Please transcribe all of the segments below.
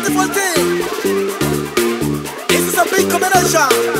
beautiful thing. This is a big combination.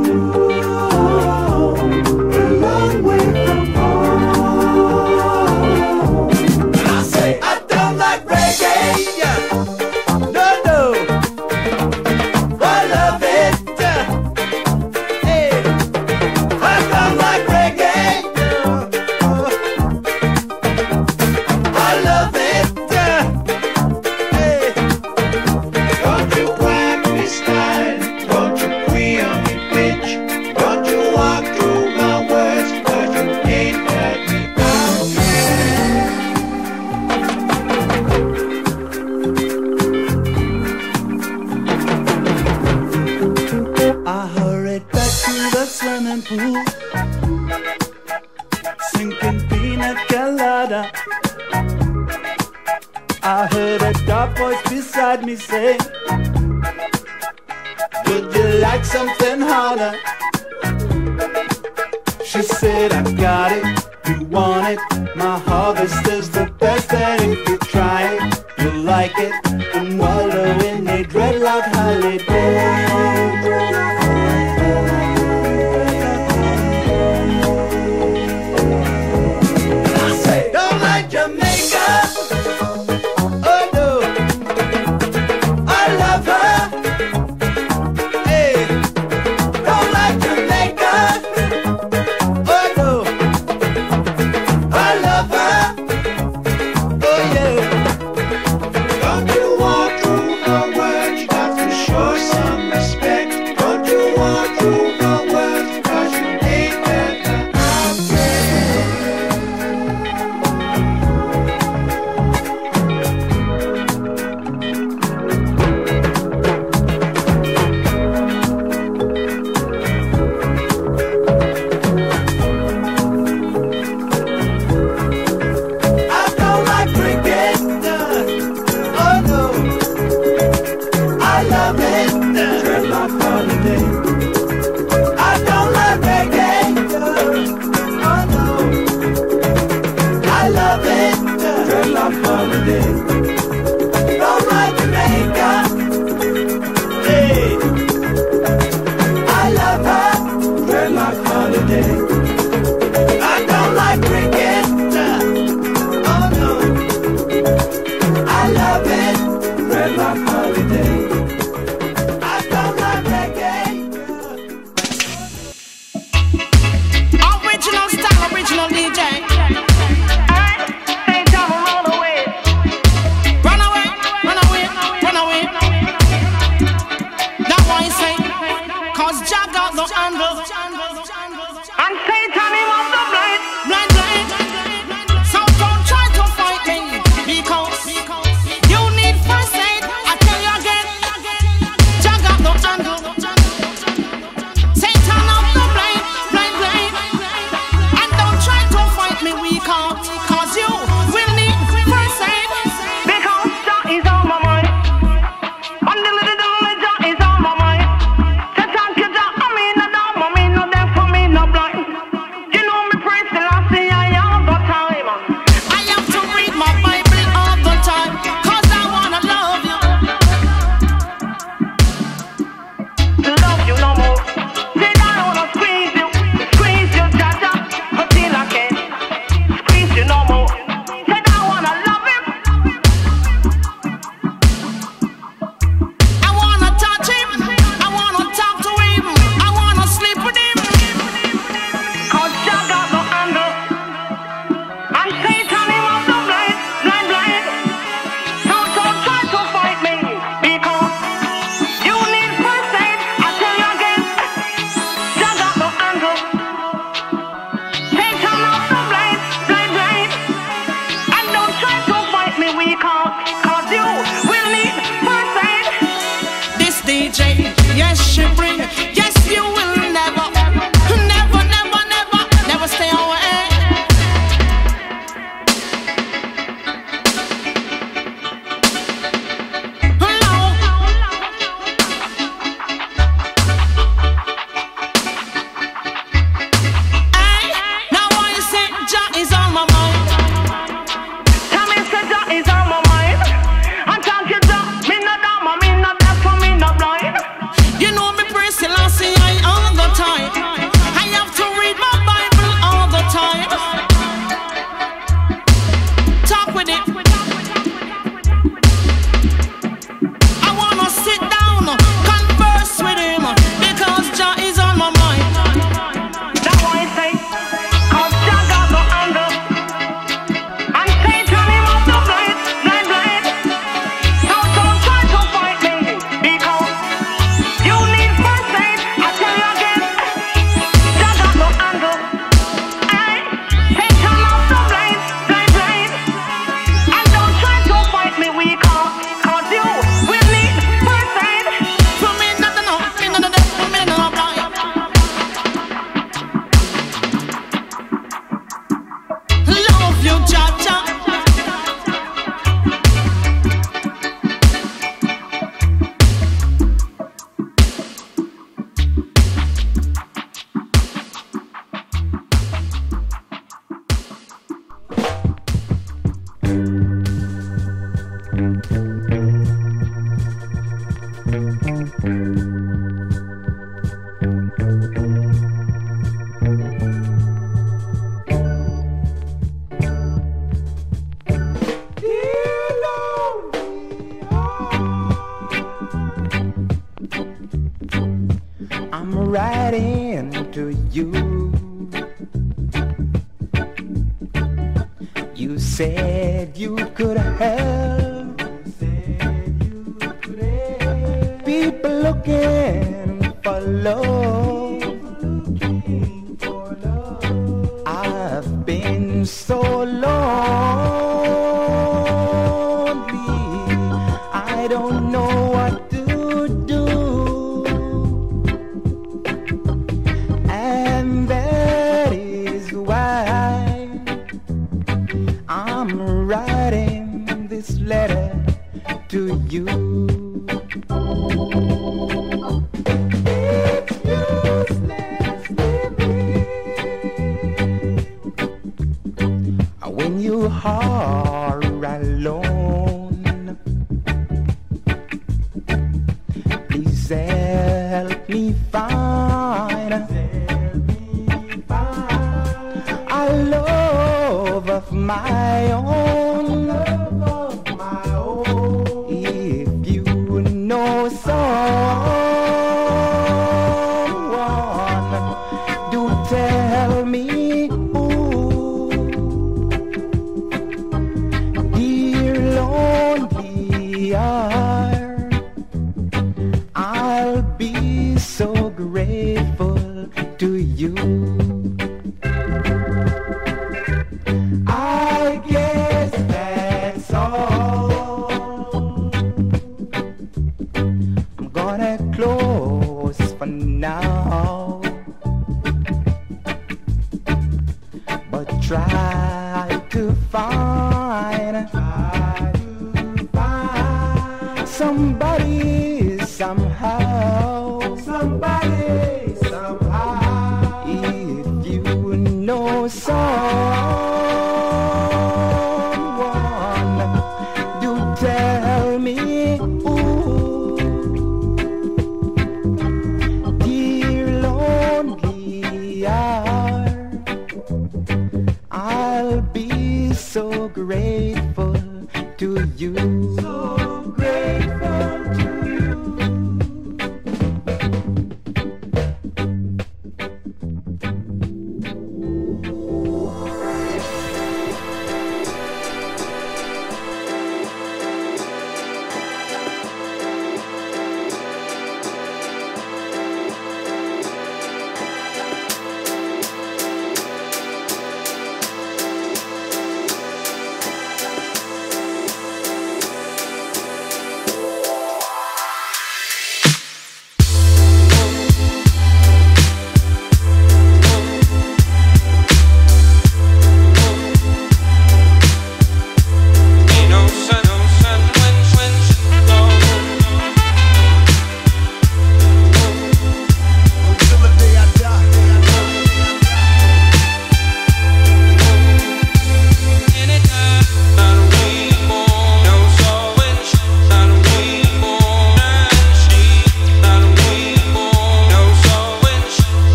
say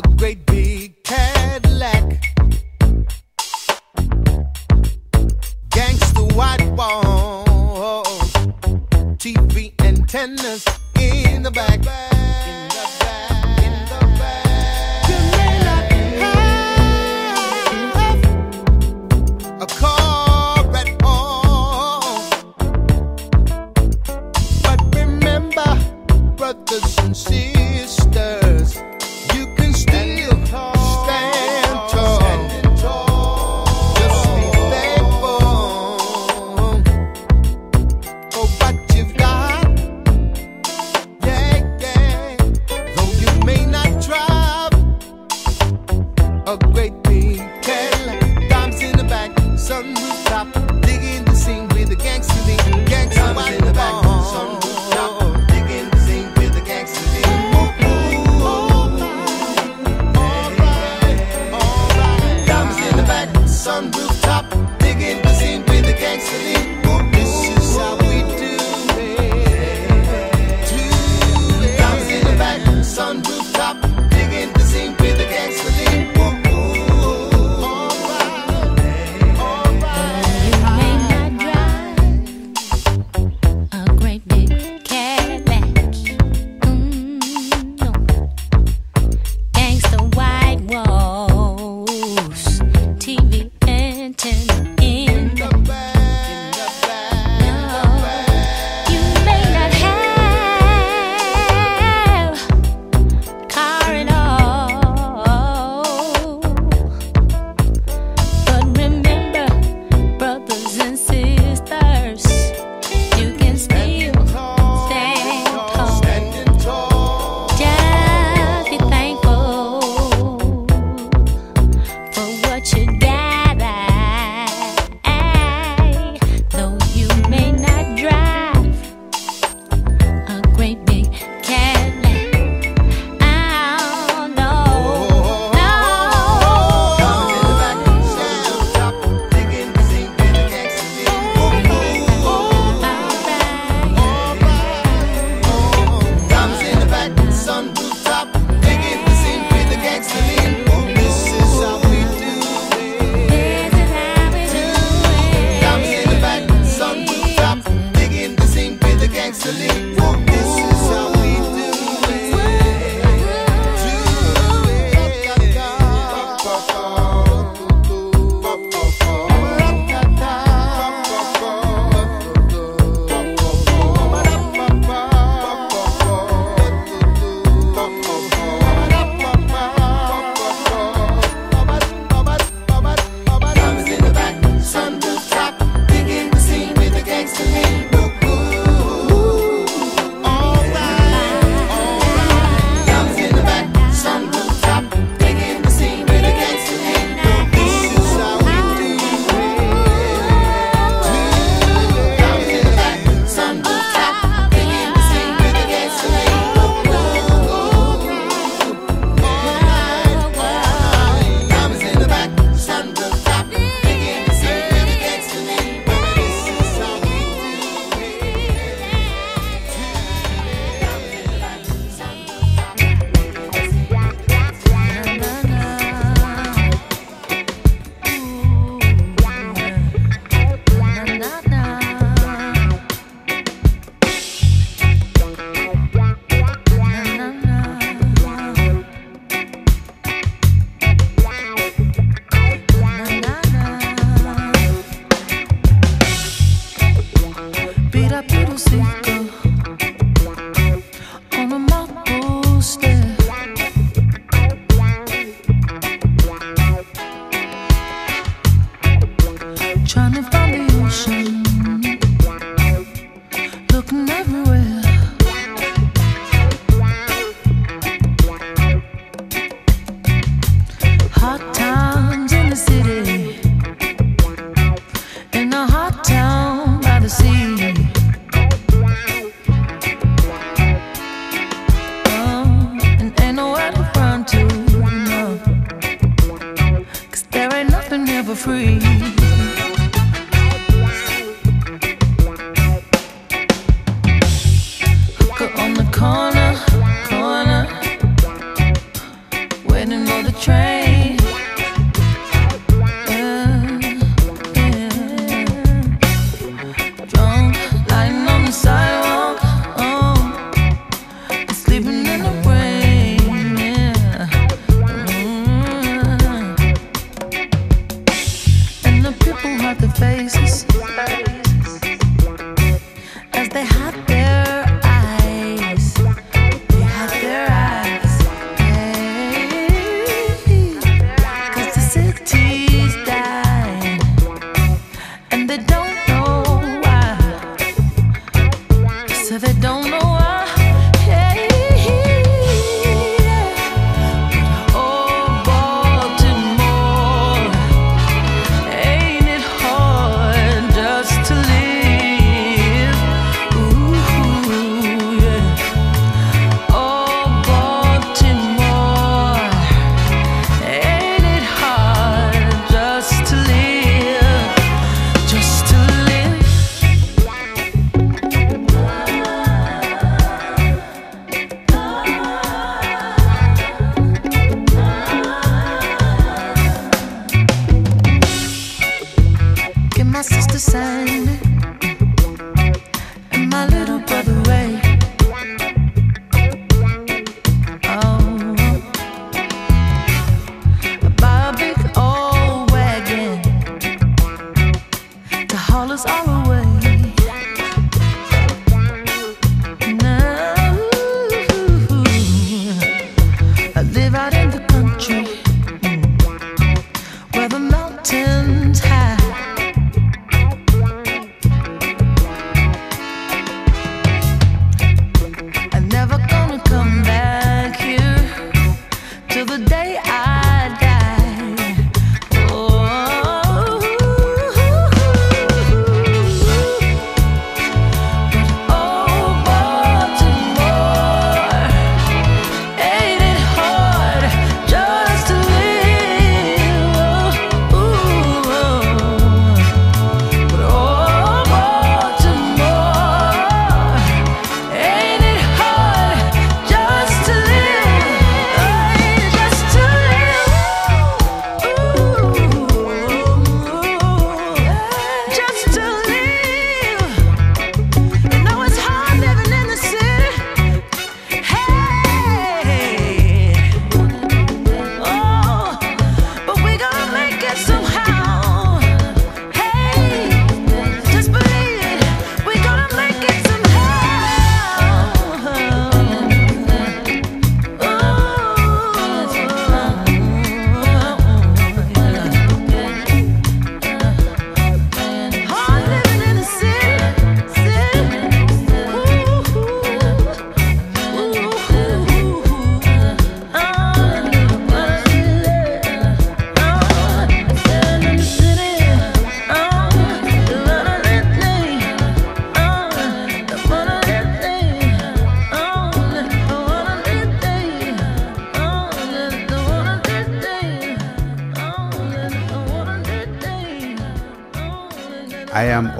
Great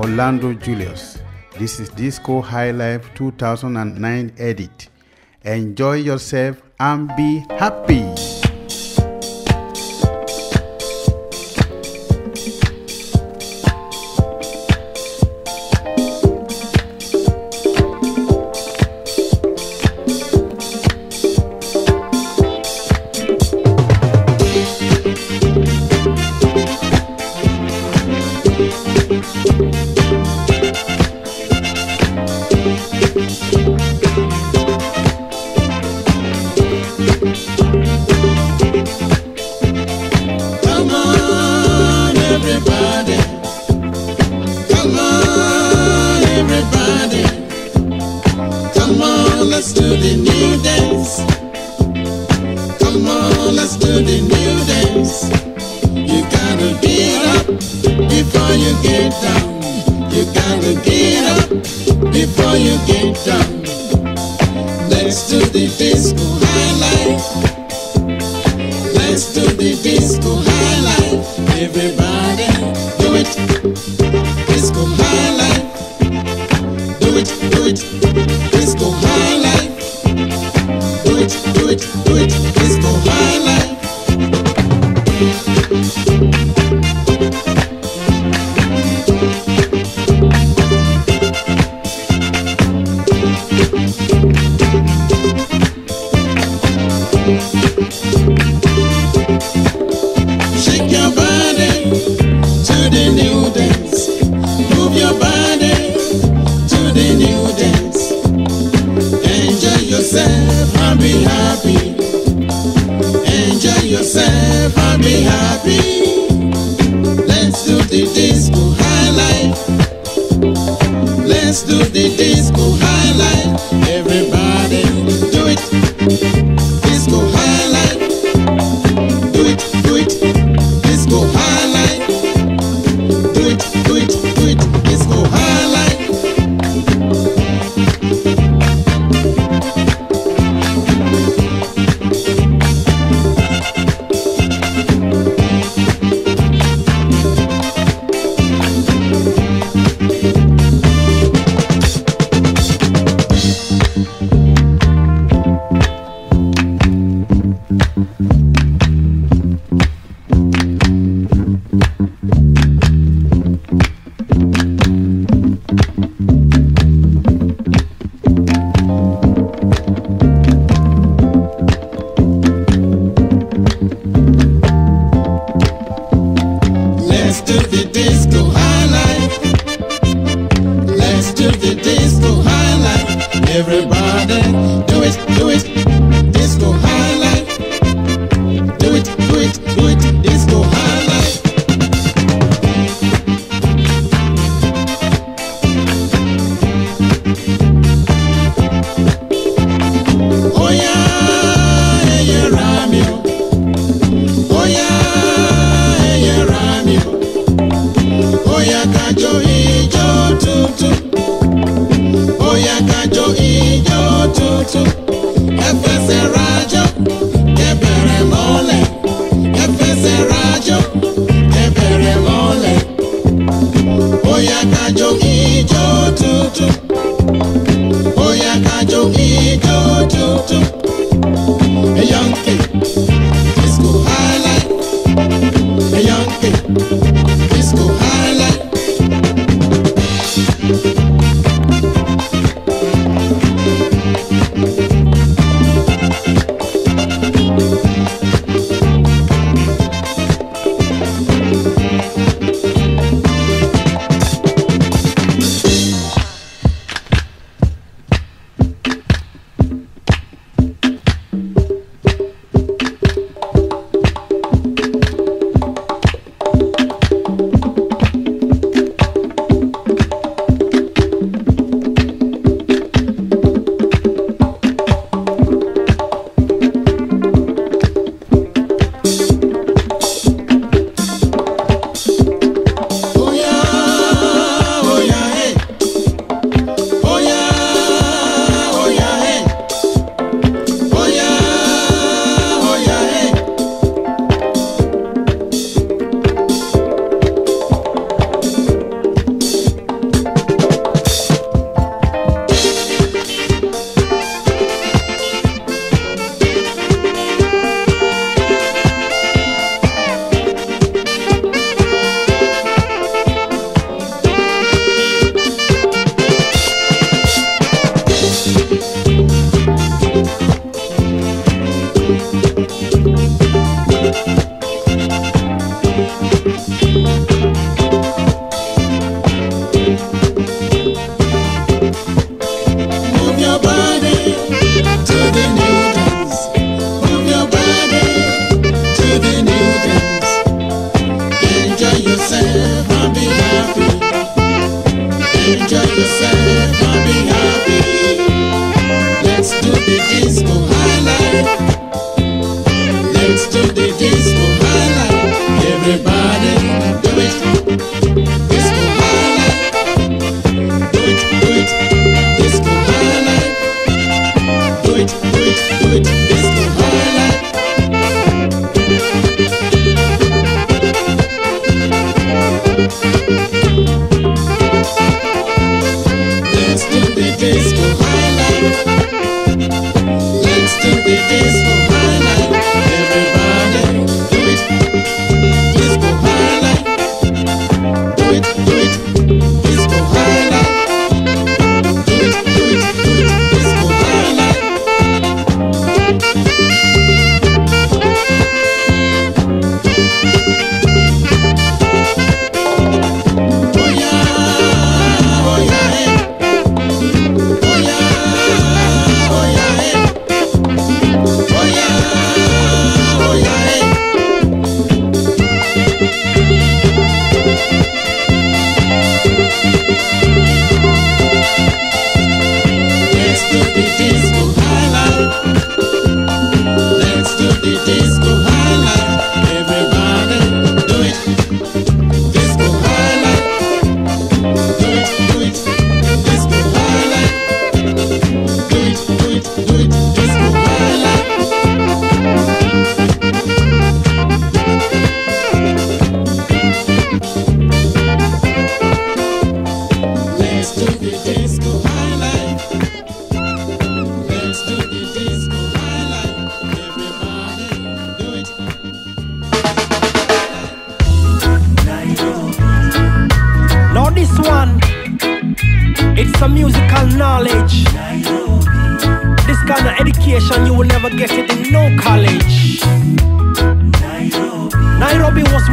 Orlando Julius. This is Disco Hi-Life 2009 edit. Enjoy yourself and be happy.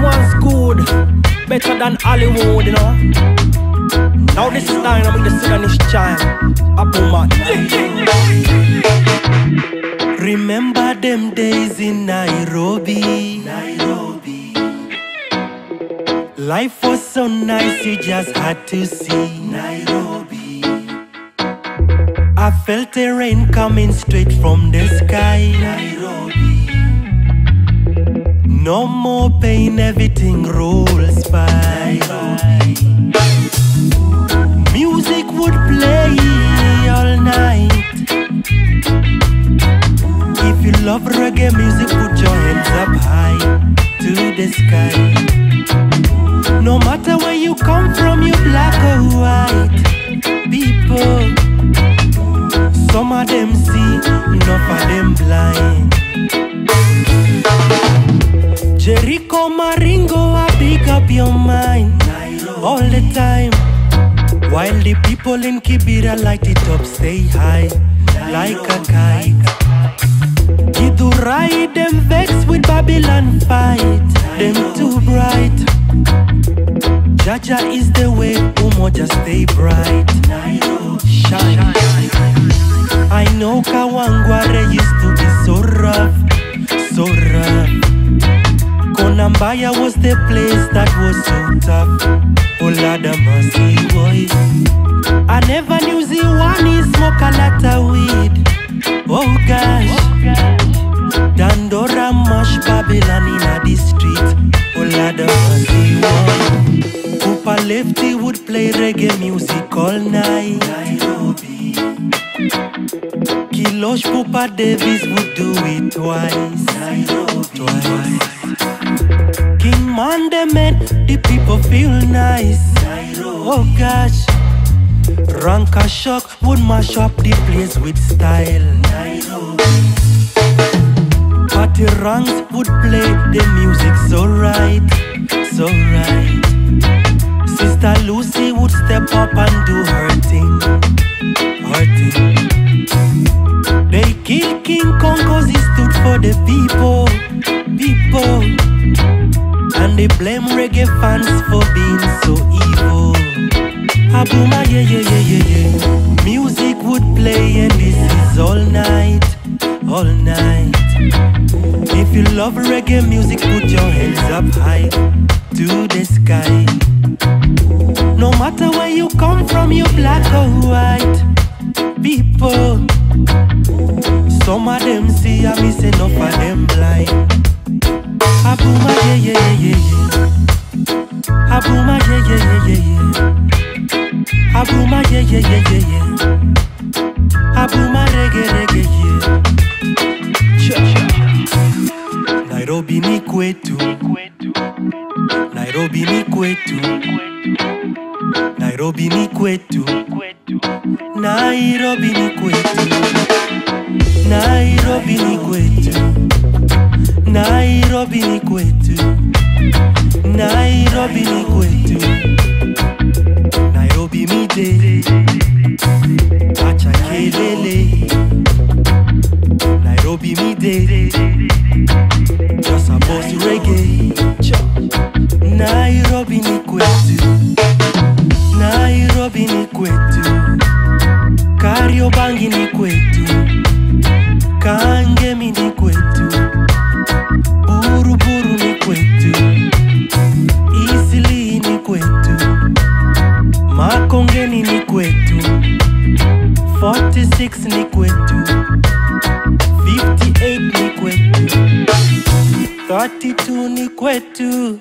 Once good, better than Hollywood, you know. Now this is Dynamq the Sudanese child. Abuma. Remember them days in Nairobi. Nairobi. Life was so nice, you just had to see Nairobi. I felt the rain coming straight from the sky. Nairobi. No more pain, everything rolls by. Music would play all night. If you love reggae music, put your hands up high to the sky. No matter where you come from, you black or white people. Some of them see, enough of them blind. Jericho Maringo, I pick up your mind all the time. While the people in Kibera light it up, stay high like a kite. Idurai, them vex with Babylon fight, them too bright. Jaja is the way, Umoja stay bright. Shine. I know Kawangware used to be so rough, so rough. Konambaya was the place that was so tough. Oh Lord have mercy, boy. I never knew Ziwani smoke a lot of weed. Oh gosh. Dandora mash Babylon in the street. Oh Lord have mercy, boy. Papa Lefty would play reggae music all night. Nairobi. Kilosh Papa Davis would do it twice. Nairobi. Twice. Mande made the people feel nice. Oh gosh. Ranka Shock would mash up the place with style. Party ranks would play the music so right, so right. Sister Lucy would step up and do her thing, her thing. They killed King Kong cause he stood for the people, people. And they blame reggae fans for being so evil. Abuma, yeah, yeah, yeah, yeah, yeah. Music would play and this is all night, all night. If you love reggae music, put your hands up high to the sky. No matter where you come from, you black or white. People, some of them see, I miss enough of them blind. Abuma, yeah, yeah, yeah. Nairobi ni kwetu, Nairobi ni kwetu, Nairobi ni kwetu, Nairobi ni kwetu, Nairobi ni kwetu, Nairobi ni kwetu, Nairobi ni kwetu, Nairobi mide, acha kelele, Nairobi mide, just a boss reggae, Nairobi ni kwetu, Nairobi ni kwetu, Kariobangi ni kwetu, Kangemi ni kwetu. Makongeni ni kwetu, 46 ni kwetu, 58 ni kwetu, 32 ni kwetu.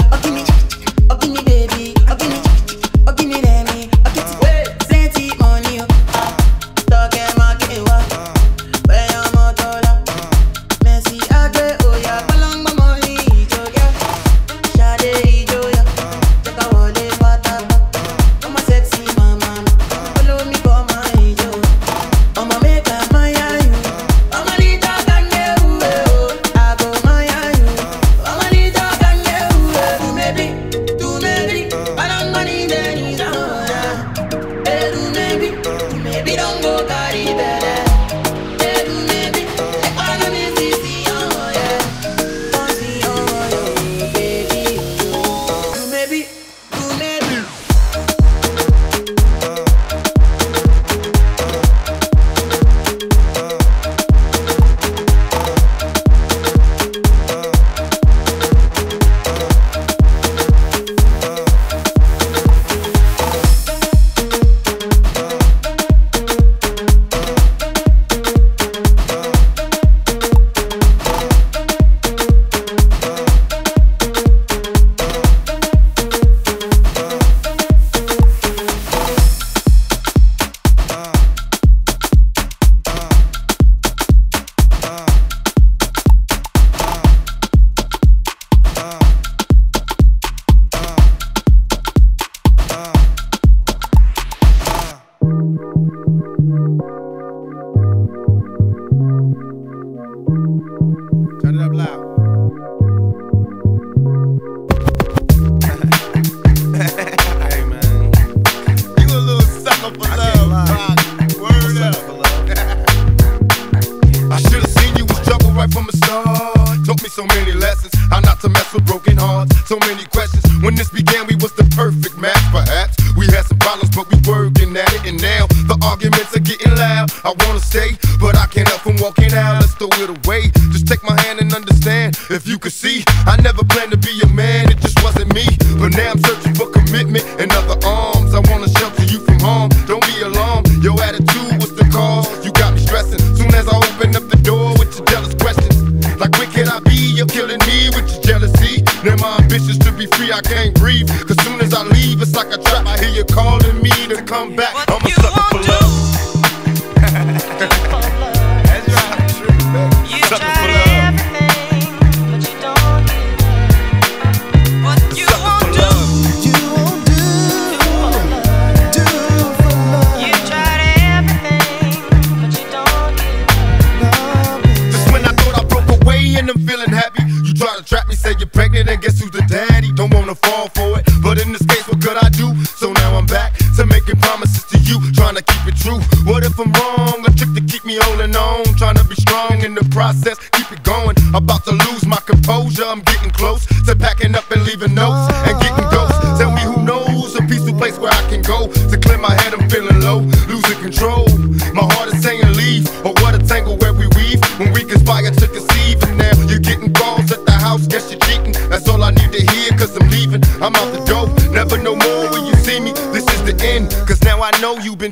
I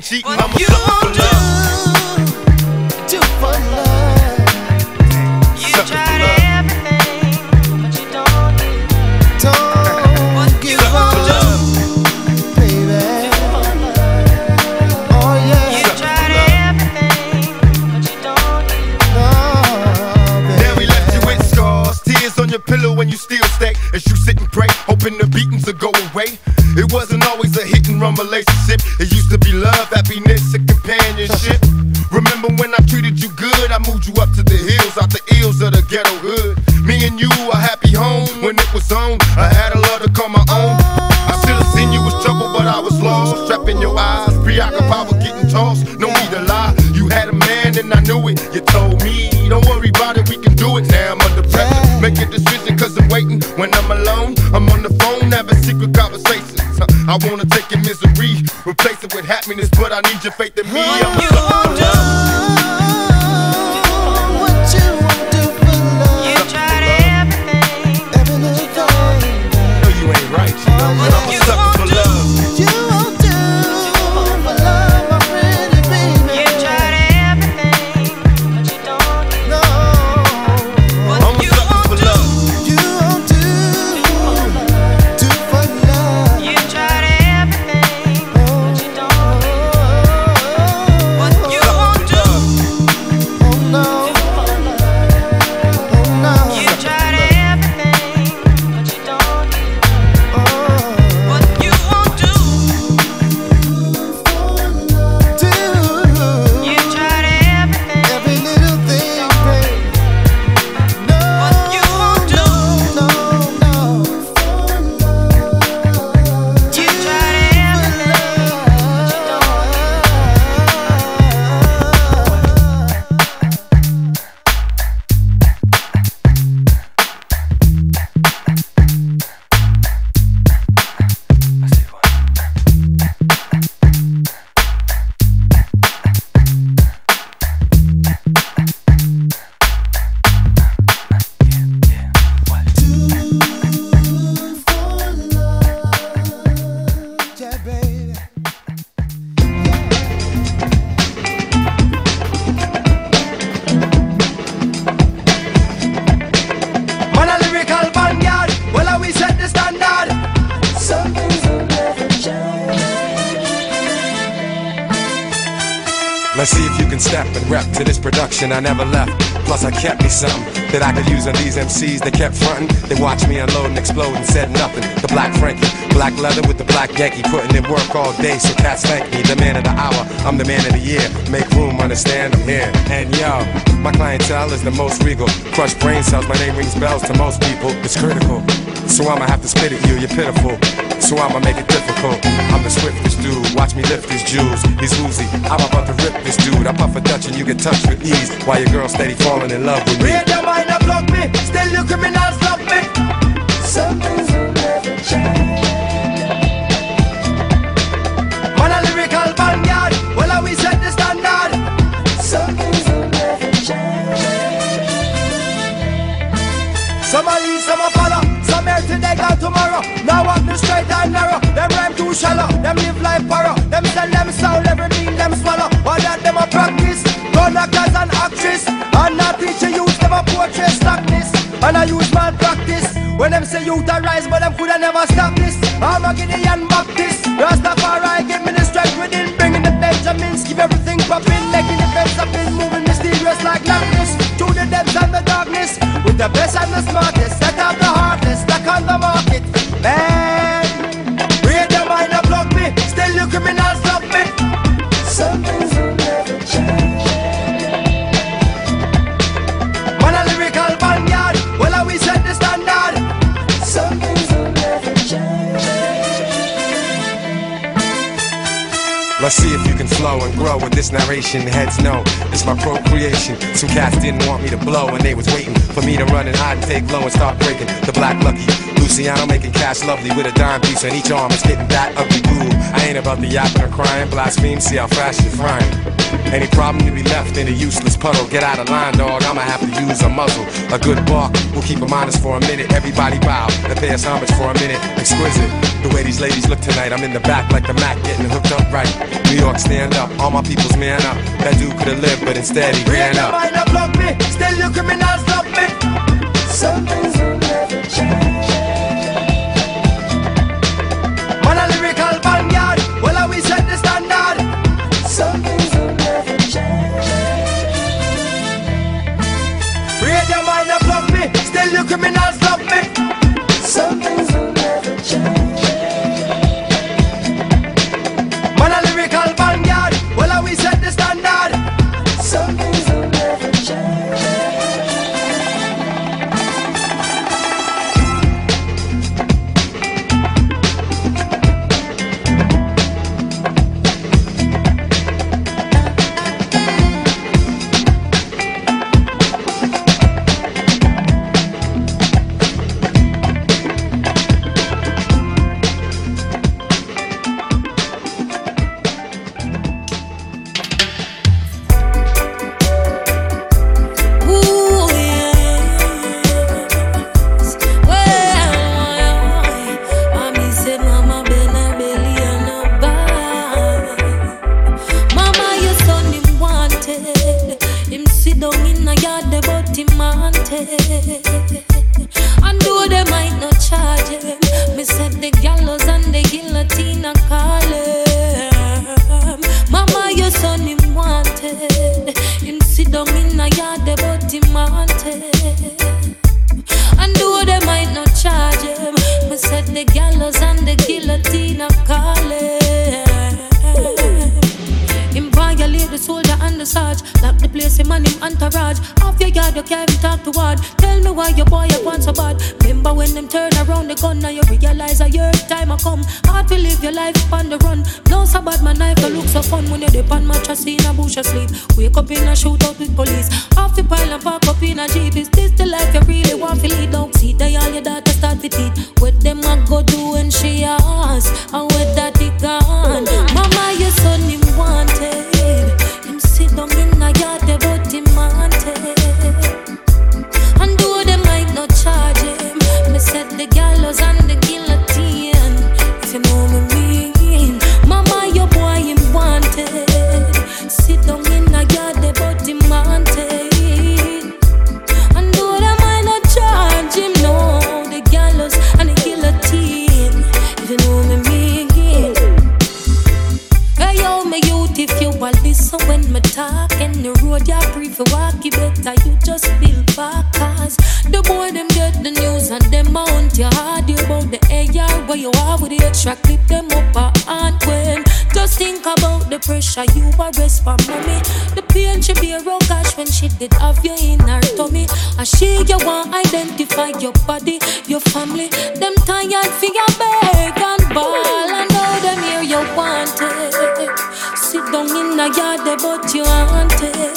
cheating. I'm a and I never left. Plus, I kept me something that I could use on these MCs. They kept frontin'. they watched me unload and explode and said nothing. The Black Frankie, black leather with the black Yankee, putting in work all day, so cats thank me. The man of the hour, I'm the man of the year. Make room, understand, I'm here. And yo, my clientele is the most regal. Crush brain cells, my name rings bells to most people. It's critical, so I'ma have to spit at you, you're pitiful so I'ma make it difficult. I'm the swiftest dude, watch me lift these jewels. He's woozy, I'm about to rip this dude. I puff a Dutch and you get touched with ease. While your girl steady falling in love with me. Read your mind, block me, still you criminals love me. Some things will never change. and narrow. Them rhyme too shallow, them live life para. Them sell them sound, everything them swallow. All that them a practice, gun as an actress. And not teach the youth, them a portray slackness. And I use man practice. When them say youth arise, but them coulda never stop this. I'm a Gideon Baptist, Rastafari, give me the strength within, bringing the Benjamins, keep everything popping, making the fence up in, moving mysterious like Lampness, to the depths and the darkness, with the best and the smartest. Flow and with this narration. Heads know it's my procreation. Some cats didn't want me to blow, and they was waiting for me to run and hide and take low and start breaking. The black lucky Luciano making cash lovely with a dime piece on each arm. It's getting that ugly cool. I ain't about the yapping or crying, blaspheme. See how fast you're frying. Any problem to be left in a useless puddle? Get out of line, dog. I'ma have to use a muzzle. A good bark will keep them honest for a minute. Everybody bow and pay us homage for a minute. Exquisite. The way these ladies look tonight, I'm in the back like the Mac getting hooked up right. New York, stand up. All my people's man up. That dude could've lived, but instead he ran up. still you criminals love me. Some your body, your family. Them tired for your beg and ball and now them hear you wanted. Sit down in the yard but you want wanted.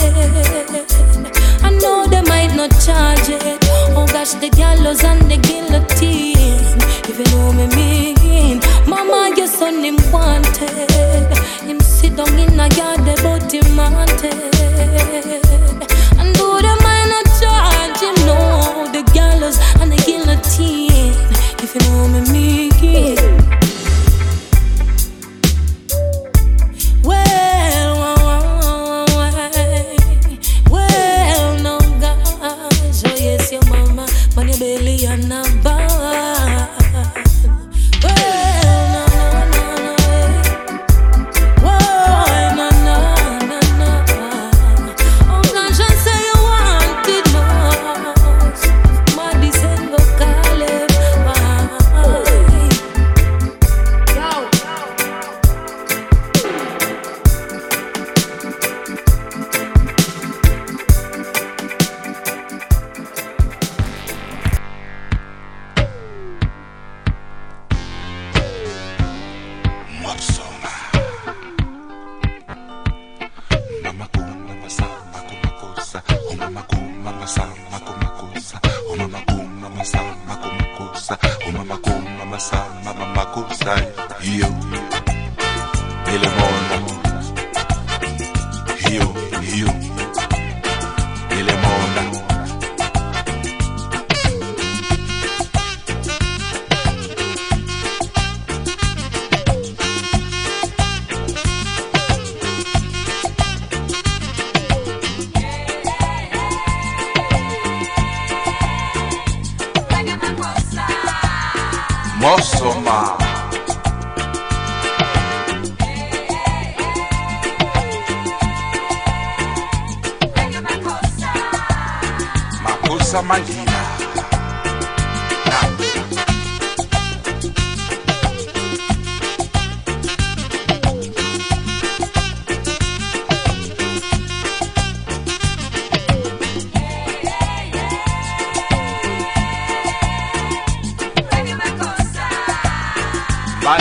a monkey.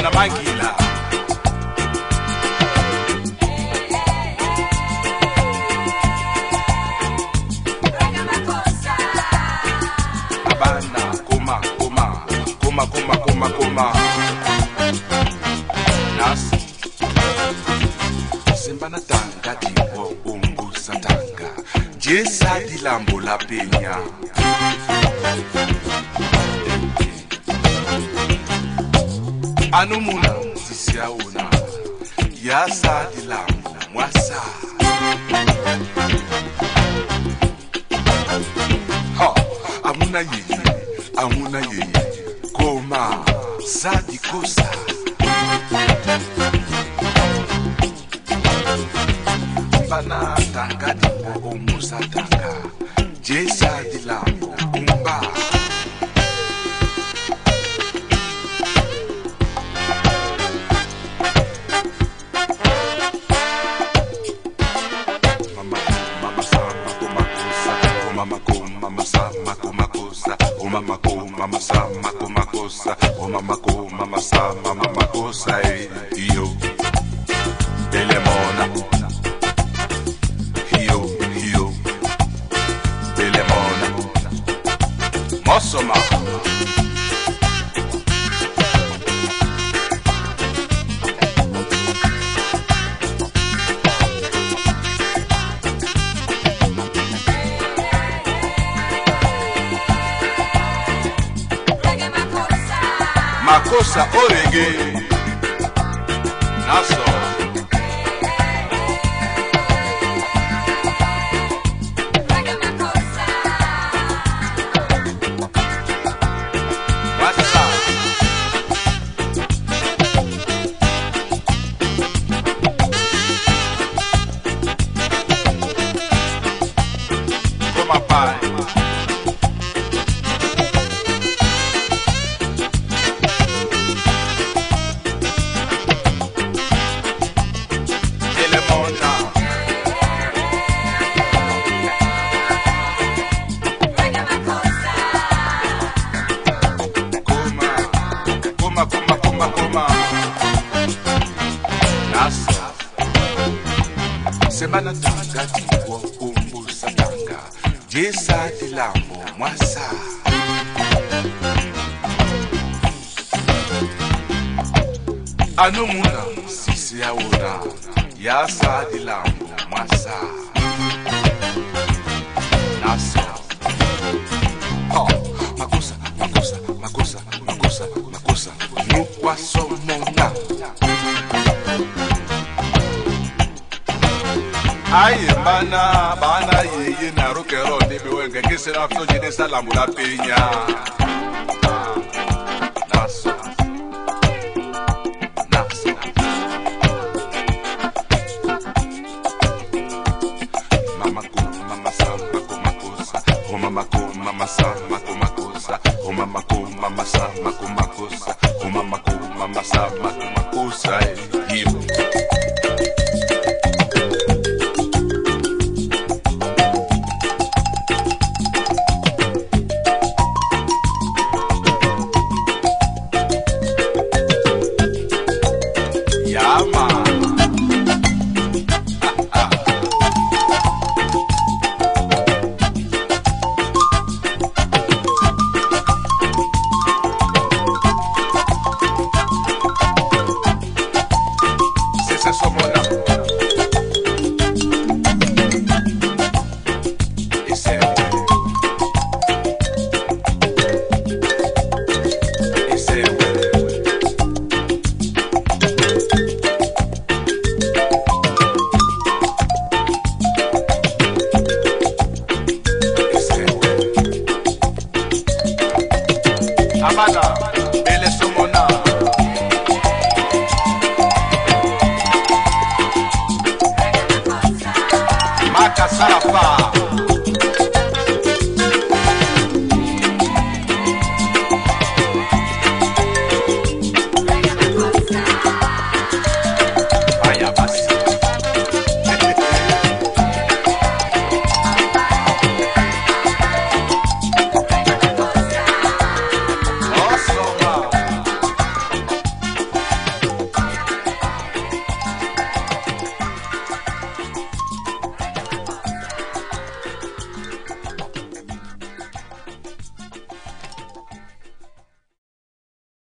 A monkey. Lambo la piña. Anumuna, si sea una, ya sa banatanga tiwo kumbusa tanga jesa tilambo mwasa. Ano muna musisi yawona yasa tilambo mwasa. hayi bana bana yeye na rukero ndibiwenge kisiraftojine salamula pinya.